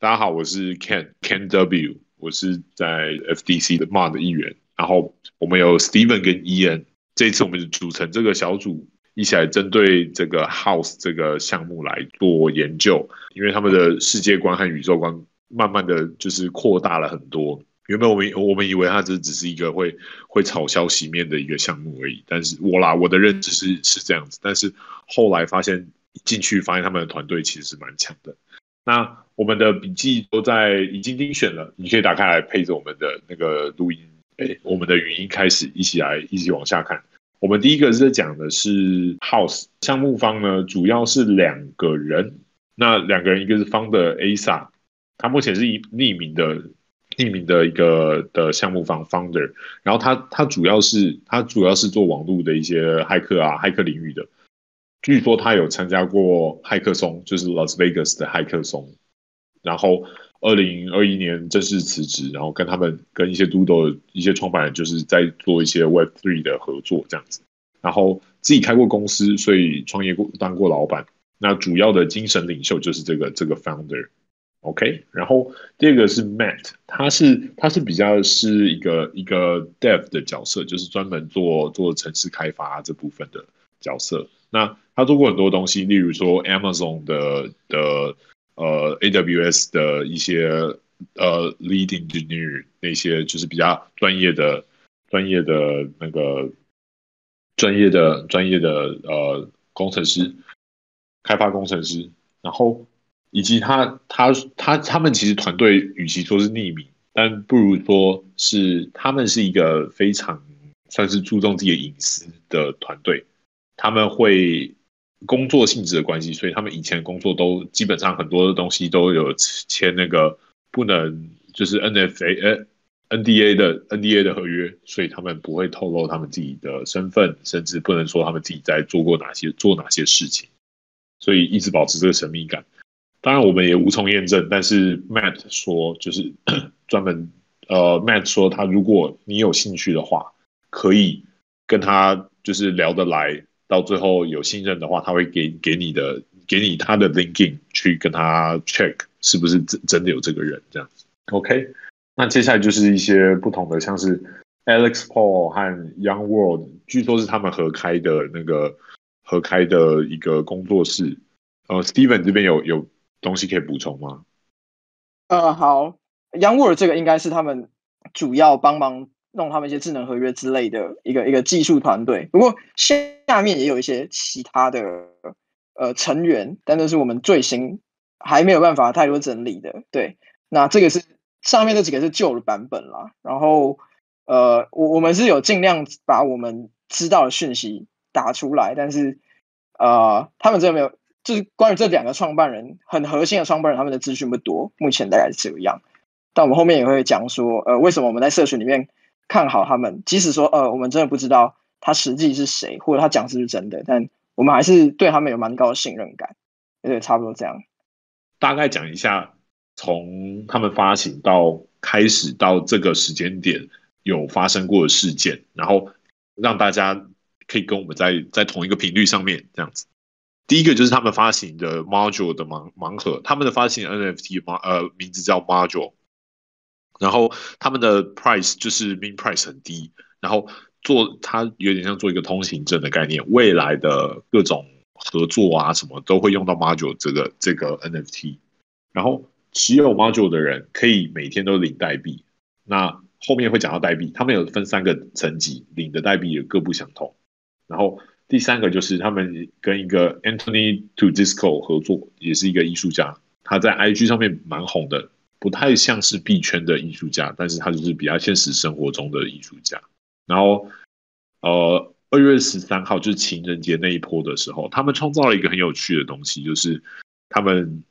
大家好，我是 Ken Ken W，我是在 FDC 的 Mod 的一员。然后我们有 Steven 跟 Ian，这次我们组成这个小组，一起来针对这个 House 这个项目来做研究，因为他们的世界观和宇宙观慢慢的就是扩大了很多。原本我们我们以为它只只是一个会会炒消息面的一个项目而已，但是我啦我的认知是是这样子，但是后来发现进去发现他们的团队其实是蛮强的。那我们的笔记都在已经精选了，你可以打开来配着我们的那个录音，哎，我们的语音开始一起来一起往下看。我们第一个是在讲的是 House 项目方呢，主要是两个人，那两个人一个是 Founder Asa，他目前是一匿名的。匿名的一个的项目方 founder，然后他他主要是他主要是做网络的一些骇客啊，骇客领域的。据说他有参加过骇客松，就是 Las Vegas 的骇客松。然后二零二一年正式辞职，然后跟他们跟一些 Doodle 一些创办人，就是在做一些 Web Three 的合作这样子。然后自己开过公司，所以创业过当过老板。那主要的精神领袖就是这个这个 founder。OK，然后第二个是 Matt，他是他是比较是一个一个 Dev 的角色，就是专门做做城市开发这部分的角色。那他做过很多东西，例如说 Amazon 的的呃 AWS 的一些呃 Lead Engineer 那些就是比较专业的专业的那个专业的专业的呃工程师，开发工程师，然后。以及他他他他们其实团队与其说是匿名，但不如说是他们是一个非常算是注重自己的隐私的团队。他们会工作性质的关系，所以他们以前工作都基本上很多的东西都有签那个不能就是 NFA 呃 NDA 的 NDA 的合约，所以他们不会透露他们自己的身份，甚至不能说他们自己在做过哪些做哪些事情，所以一直保持这个神秘感。当然，我们也无从验证。但是 Matt 说，就是 专门呃，Matt 说他如果你有兴趣的话，可以跟他就是聊得来，到最后有信任的话，他会给给你的，给你他的 LinkedIn 去跟他 check 是不是真真的有这个人这样子。OK，那接下来就是一些不同的，像是 Alex Paul 和 Young World，据说是他们合开的那个合开的一个工作室。呃，Steven 这边有有。东西可以补充吗？呃，好，YoungWorld 这个应该是他们主要帮忙弄他们一些智能合约之类的一个一个技术团队。不过下面也有一些其他的呃成员，但那是我们最新还没有办法太多整理的。对，那这个是上面这几个是旧的版本啦。然后呃，我我们是有尽量把我们知道的讯息打出来，但是呃，他们这没有。就是关于这两个创办人，很核心的创办人，他们的资讯不多，目前大概是这个样。但我们后面也会讲说，呃，为什么我们在社群里面看好他们，即使说，呃，我们真的不知道他实际是谁，或者他讲是不是真的，但我们还是对他们有蛮高的信任感。对，差不多这样。大概讲一下，从他们发行到开始到这个时间点有发生过的事件，然后让大家可以跟我们在在同一个频率上面这样子。第一个就是他们发行的 Module 的盲盲盒，他们的发行 NFT 呃名字叫 Module，然后他们的 Price 就是 Min Price 很低，然后做它有点像做一个通行证的概念，未来的各种合作啊什么都会用到 Module 这个这个 NFT，然后持有 Module 的人可以每天都领代币，那后面会讲到代币，他们有分三个层级，领的代币也各不相同，然后。第三个就是他们跟一个 Anthony Todisco 合作，也是一个艺术家，他在 IG 上面蛮红的，不太像是币圈的艺术家，但是他就是比较现实生活中的艺术家。然后，呃，二月十三号就是情人节那一波的时候，他们创造了一个很有趣的东西，就是他们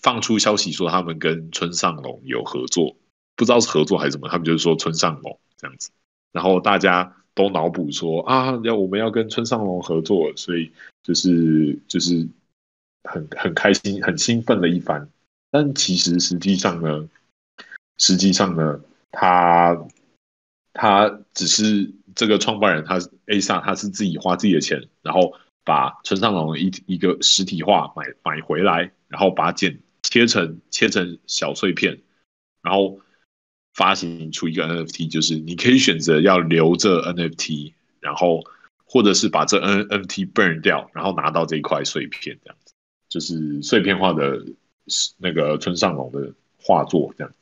放出消息说他们跟村上隆有合作，不知道是合作还是什么，他们就是说村上隆这样子，然后大家。都脑补说啊，要我们要跟村上隆合作，所以就是就是很很开心、很兴奋的一番。但其实实际上呢，实际上呢，他他只是这个创办人，他 Asa，他是自己花自己的钱，然后把村上隆一一个实体化买买回来，然后把剪切成切成小碎片，然后发行出一个 NFT，就是你可以选择要留着 NFT，然后或者是把这 NFT burn 掉，然后拿到这一块碎片，这样子。就是碎片化的是那个村上隆的画作这样。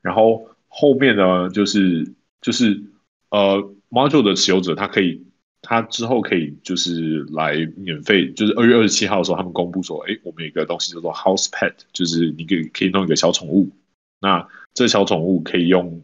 然后后面呢，就是就是呃，module 的持有者他可以。他之后可以就是来免费，就是二月二十七号的时候，他们公布说，哎，我们有一个东西叫做 House Pet，就是你可以可以弄一个小宠物。那这小宠物可以用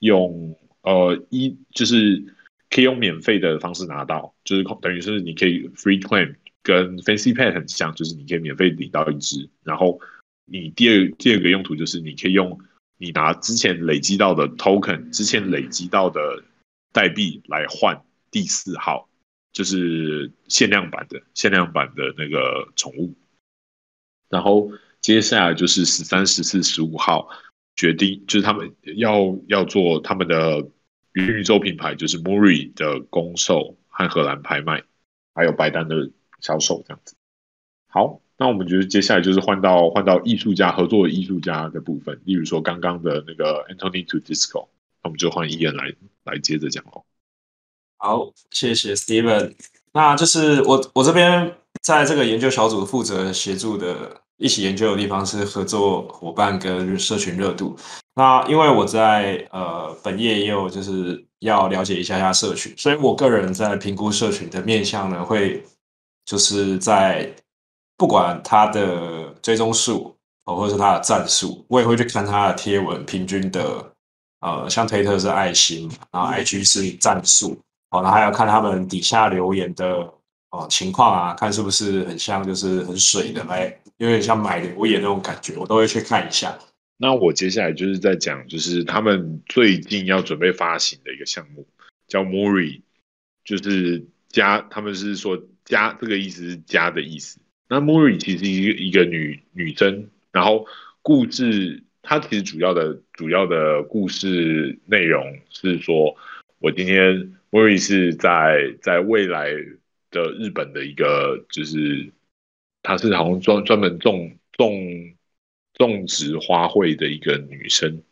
用呃一就是可以用免费的方式拿到，就是等于是你可以 free claim，跟 Fancy Pet 很像，就是你可以免费领到一只。然后你第二第二个用途就是你可以用你拿之前累积到的 token，之前累积到的代币来换。第四号就是限量版的限量版的那个宠物，然后接下来就是十三、十四、十五号决定，就是他们要要做他们的元宇宙品牌，就是 Muri 的公售和荷兰拍卖，还有白单的销售这样子。好，那我们觉得接下来就是换到换到艺术家合作的艺术家的部分，例如说刚刚的那个 Antony Todisco，那我们就换 Ian 来来接着讲哦。好，谢谢 Steven。那就是我我这边在这个研究小组负责协助的，一起研究的地方是合作伙伴跟社群热度。那因为我在呃本业也有就是要了解一下下社群，所以我个人在评估社群的面向呢，会就是在不管他的追踪数哦，或者是他的战术，我也会去看他的贴文平均的呃，像推特是爱心，然后 IG 是战术。好，那还要看他们底下留言的哦情况啊，看是不是很像，就是很水的，来有点像买留言那种感觉，我都会去看一下。那我接下来就是在讲，就是他们最近要准备发行的一个项目，叫 Mori，就是加，他们是说加这个意思是加的意思。那 Muri 其实一一个女女生，然后故事，它其实主要的主要的故事内容是说，我今天。Muri 是在在未来的日本的一个，就是她是好像专专门种种种植花卉的一个女生，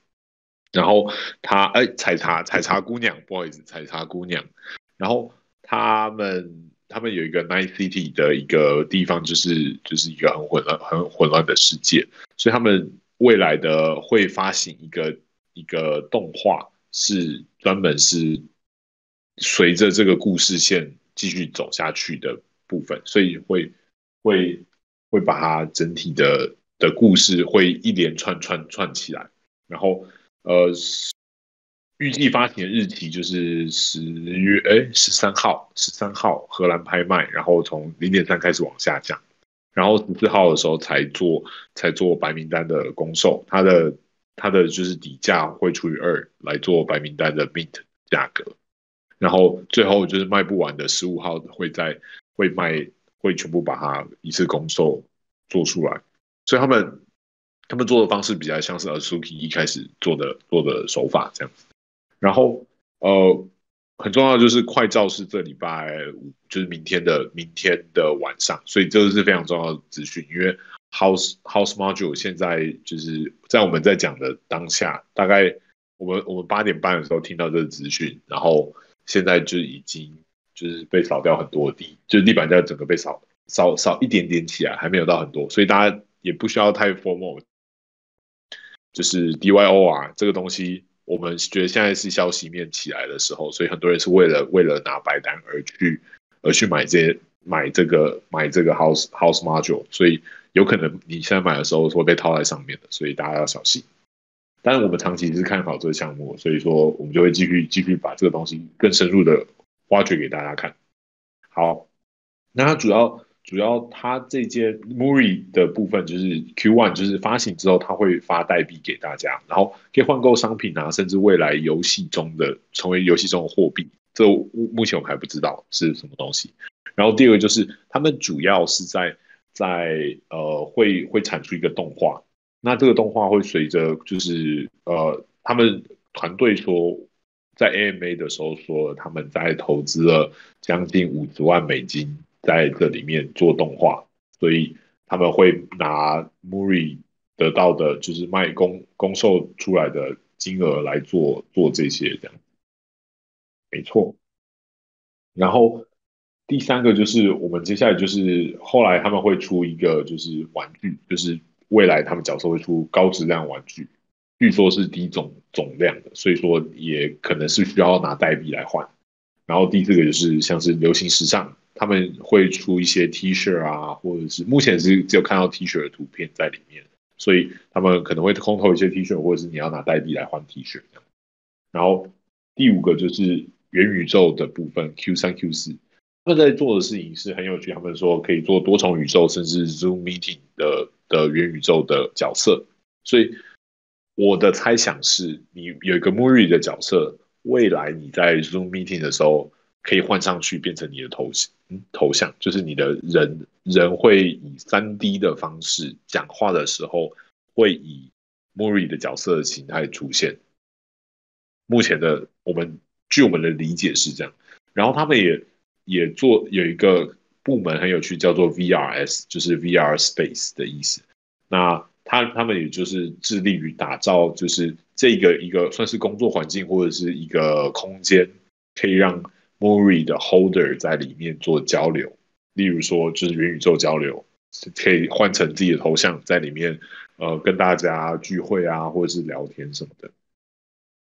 然后她哎采茶采茶姑娘，不好意思采茶姑娘，然后他们他们有一个 Night City 的一个地方，就是就是一个很混乱很混乱的世界，所以他们未来的会发行一个一个动画，是专门是。随着这个故事线继续走下去的部分，所以会会会把它整体的的故事会一连串串串起来，然后呃，预计发行的日期就是十月哎十三号，十三号荷兰拍卖，然后从零点三开始往下降，然后十四号的时候才做才做白名单的公售，它的它的就是底价会除以二来做白名单的 mint 价格。然后最后就是卖不完的十五号会在会卖会全部把它一次公售做出来，所以他们他们做的方式比较像是 Asuki 一开始做的做的手法这样子。然后呃很重要的就是快照是这礼拜五就是明天的明天的晚上，所以这个是非常重要的资讯，因为 House House Module 现在就是在我们在讲的当下，大概我们我们八点半的时候听到这个资讯，然后。现在就已经就是被扫掉很多地，就是地板价整个被扫扫扫一点点起来，还没有到很多，所以大家也不需要太 formal。就是 DYOR 啊，这个东西，我们觉得现在是消息面起来的时候，所以很多人是为了为了拿白单而去而去买这买这个买这个 house house module，所以有可能你现在买的时候会被套在上面的，所以大家要小心。但是我们长期是看好这个项目，所以说我们就会继续继续把这个东西更深入的挖掘给大家看。好，那它主要主要它这件 Muri 的部分就是 Q1，就是发行之后它会发代币给大家，然后可以换购商品啊，甚至未来游戏中的成为游戏中的货币。这目前我还不知道是什么东西。然后第二个就是他们主要是在在呃会会产出一个动画。那这个动画会随着，就是呃，他们团队说，在 AMA 的时候说，他们在投资了将近五十万美金在这里面做动画，所以他们会拿 Muri 得到的就是卖公公售出来的金额来做做这些这样，没错。然后第三个就是我们接下来就是后来他们会出一个就是玩具，就是未来他们角色会出高质量玩具，据说是低总总量的，所以说也可能是需要拿代币来换。然后第四个就是像是流行时尚，他们会出一些 T 恤啊，或者是目前是只有看到 T 恤的图片在里面，所以他们可能会空投一些 T 恤，或者是你要拿代币来换 T 恤这样。然后第五个就是。元宇宙的部分，Q 三 Q 四，他们在做的事情是很有趣。他们说可以做多重宇宙，甚至 Zoom Meeting 的的元宇宙的角色。所以我的猜想是，你有一个 Muri 的角色，未来你在 Zoom Meeting 的时候可以换上去变成你的头像，头像就是你的人人会以三 D 的方式讲话的时候，会以 Muri 的角色的形态出现。目前的我们。据我们的理解是这样，然后他们也也做有一个部门很有趣，叫做 VRS，就是 VR Space 的意思。那他他们也就是致力于打造，就是这个一个算是工作环境或者是一个空间，可以让 Mori 的 Holder 在里面做交流。例如说，就是元宇宙交流，可以换成自己的头像在里面，呃，跟大家聚会啊，或者是聊天什么的。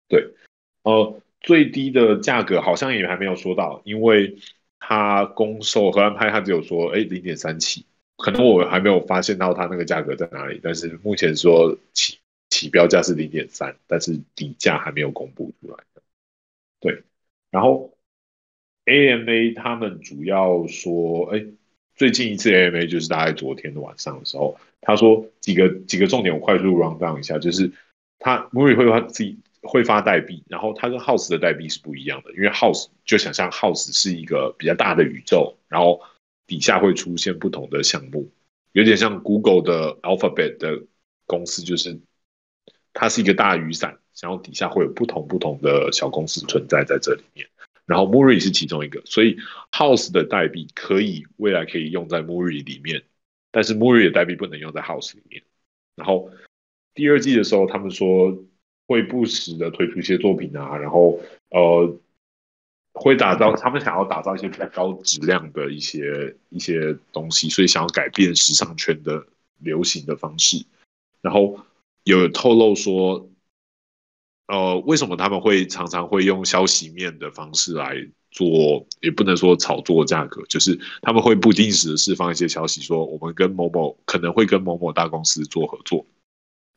对，呃。最低的价格好像也还没有说到，因为它公售和安排，它只有说哎零点三起，可能我还没有发现到它那个价格在哪里。但是目前说起起标价是零点三，但是底价还没有公布出来的。对，然后 AMA 他们主要说，哎，最近一次 AMA 就是大概昨天的晚上的时候，他说几个几个重点，我快速 run down 一下，就是他 Muri 会发自己。会发代币，然后它跟 House 的代币是不一样的，因为 House 就想象 House 是一个比较大的宇宙，然后底下会出现不同的项目，有点像 Google 的 Alphabet 的公司，就是它是一个大雨伞，然后底下会有不同不同的小公司存在在这里面，然后 Muri 是其中一个，所以 House 的代币可以未来可以用在 Muri 里面，但是 Muri 的代币不能用在 House 里面。然后第二季的时候，他们说。会不时的推出一些作品啊，然后呃，会打造他们想要打造一些比较高质量的一些一些东西，所以想要改变时尚圈的流行的方式。然后有透露说，呃，为什么他们会常常会用消息面的方式来做，也不能说炒作价格，就是他们会不定时的释放一些消息，说我们跟某某可能会跟某某大公司做合作。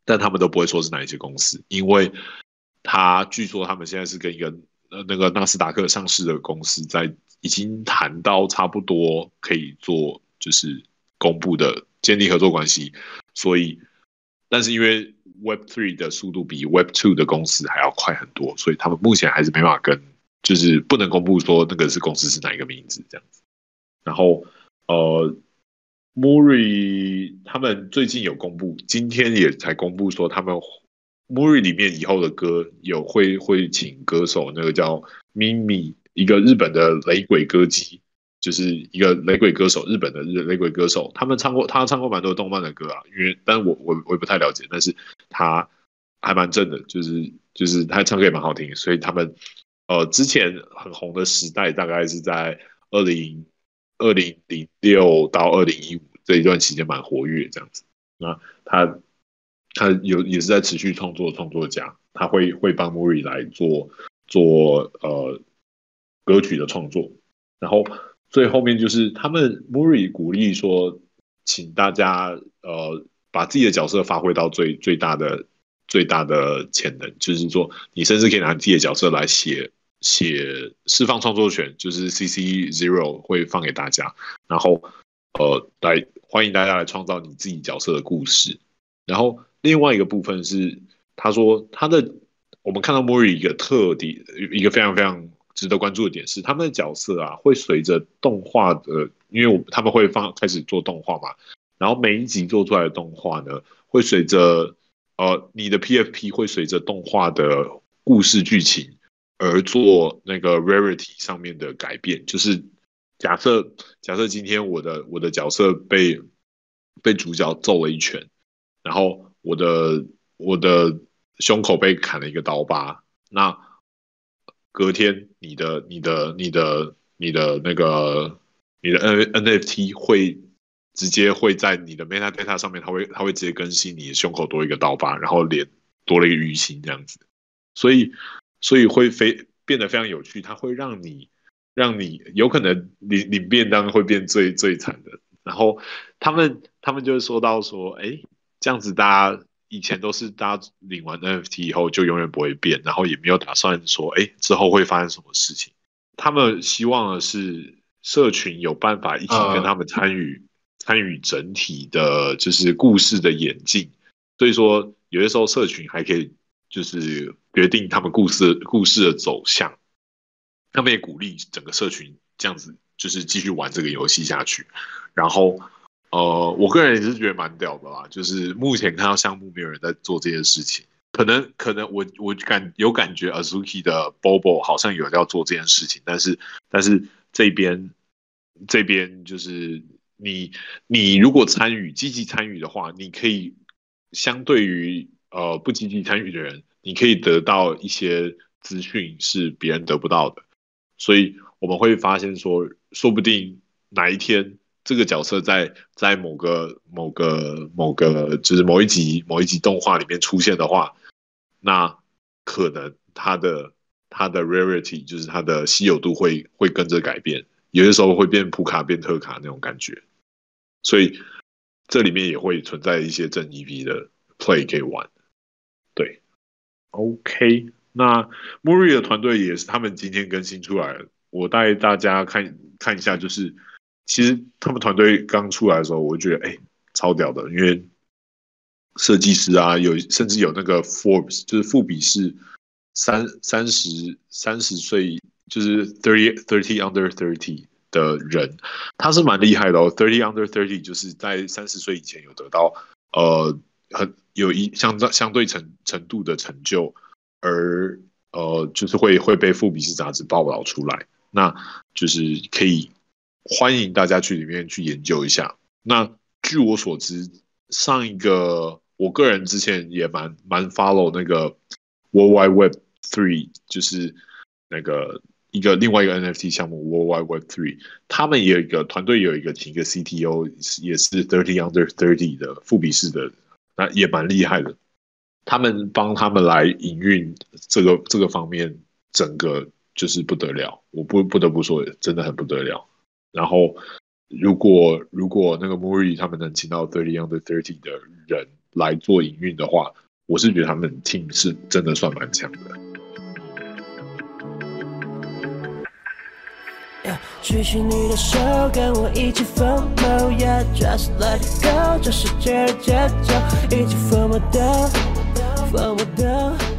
但他们都不会说是哪一些公司，因为他据说他们现在是跟一个呃那个纳斯达克上市的公司在已经谈到差不多可以做就是公布的建立合作关系，所以但是因为 Web Three 的速度比 Web Two 的公司还要快很多，所以他们目前还是没办法跟就是不能公布说那个是公司是哪一个名字这样子，然后呃。Muri 他们最近有公布，今天也才公布说，他们 Muri 里面以后的歌有会会请歌手，那个叫 Mimi，一个日本的雷鬼歌姬，就是一个雷鬼歌手，日本的日雷鬼歌手，他们唱过，他唱过蛮多动漫的歌啊，因为但我我我也不太了解，但是他还蛮正的，就是就是他唱歌也蛮好听，所以他们呃之前很红的时代大概是在二零。二零零六到二零一五这一段期间蛮活跃这样子，那他他有也是在持续创作创作家，他会会帮 Muri 来做做呃歌曲的创作，然后最后面就是他们 Muri 鼓励说，请大家呃把自己的角色发挥到最最大的最大的潜能，就是说你甚至可以拿自己的角色来写。写释放创作权，就是 CC Zero 会放给大家，然后呃来欢迎大家来创造你自己角色的故事。然后另外一个部分是，他说他的我们看到 Muri 一个特点，一个非常非常值得关注的点是，他们的角色啊会随着动画的，因为我他们会放开始做动画嘛，然后每一集做出来的动画呢，会随着呃你的 PFP 会随着动画的故事剧情。而做那个 rarity 上面的改变，就是假设假设今天我的我的角色被被主角揍了一拳，然后我的我的胸口被砍了一个刀疤，那隔天你的你的你的你的那个你的 N NFT 会直接会在你的 metadata 上面，它会它会直接更新你胸口多一个刀疤，然后脸多了一个淤青这样子，所以所以会非变得非常有趣，它会让你让你有可能领领便当会变最最惨的。然后他们他们就说到说，哎，这样子大家以前都是大家领完 NFT 以后就永远不会变，然后也没有打算说，哎，之后会发生什么事情。他们希望的是社群有办法一起跟他们参与、uh. 参与整体的，就是故事的演进。所以说，有些时候社群还可以就是决定他们故事故事的走向。他们也鼓励整个社群这样子。就是继续玩这个游戏下去，然后，呃，我个人也是觉得蛮屌的啦。就是目前看到项目没有人在做这件事情，可能可能我我感有感觉，Azuki 的 Bobo 好像有人要做这件事情，但是但是这边这边就是你你如果参与积极参与的话，你可以相对于呃不积极参与的人，你可以得到一些资讯是别人得不到的，所以。我们会发现说，说不定哪一天这个角色在在某个某个某个就是某一集某一集动画里面出现的话，那可能它的它的 rarity 就是它的稀有度会会跟着改变，有些时候会变普卡变特卡那种感觉，所以这里面也会存在一些正 EV 的 play 可以玩。对，OK，那 Muri 的团队也是他们今天更新出来。我带大家看看一下，就是其实他们团队刚出来的时候，我就觉得哎、超屌的，因为设计师啊，有甚至有那个 Forbes，就是富比士三三十三十岁，就是 thirty thirty under thirty 的人，他是蛮厉害的哦。thirty under thirty 就是在三十岁以前有得到呃很有一相相对程程度的成就，而呃就是会会被富比士杂志报道出来。那就是可以欢迎大家去里面去研究一下。那据我所知，上一个我个人之前也蛮蛮 follow 那个 World Wide Web Three，就是那个一个另外一个 NFT 项目 World Wide Web Three，他们也有一个团队有一个请一个 CTO 也是 Thirty Under Thirty 的富比士的，那也蛮厉害的。他们帮他们来营运这个这个方面整个。就是不得了，我不不得不说，真的很不得了。然后，如果如果那个 Muri 他们能请到 Thirty Under Thirty 的人来做营运的话，我是觉得他们 team 是真的算蛮强的。举起你的手，跟我一起疯魔，Yeah，just let it go，这世界的节奏，一起疯魔的，疯魔的。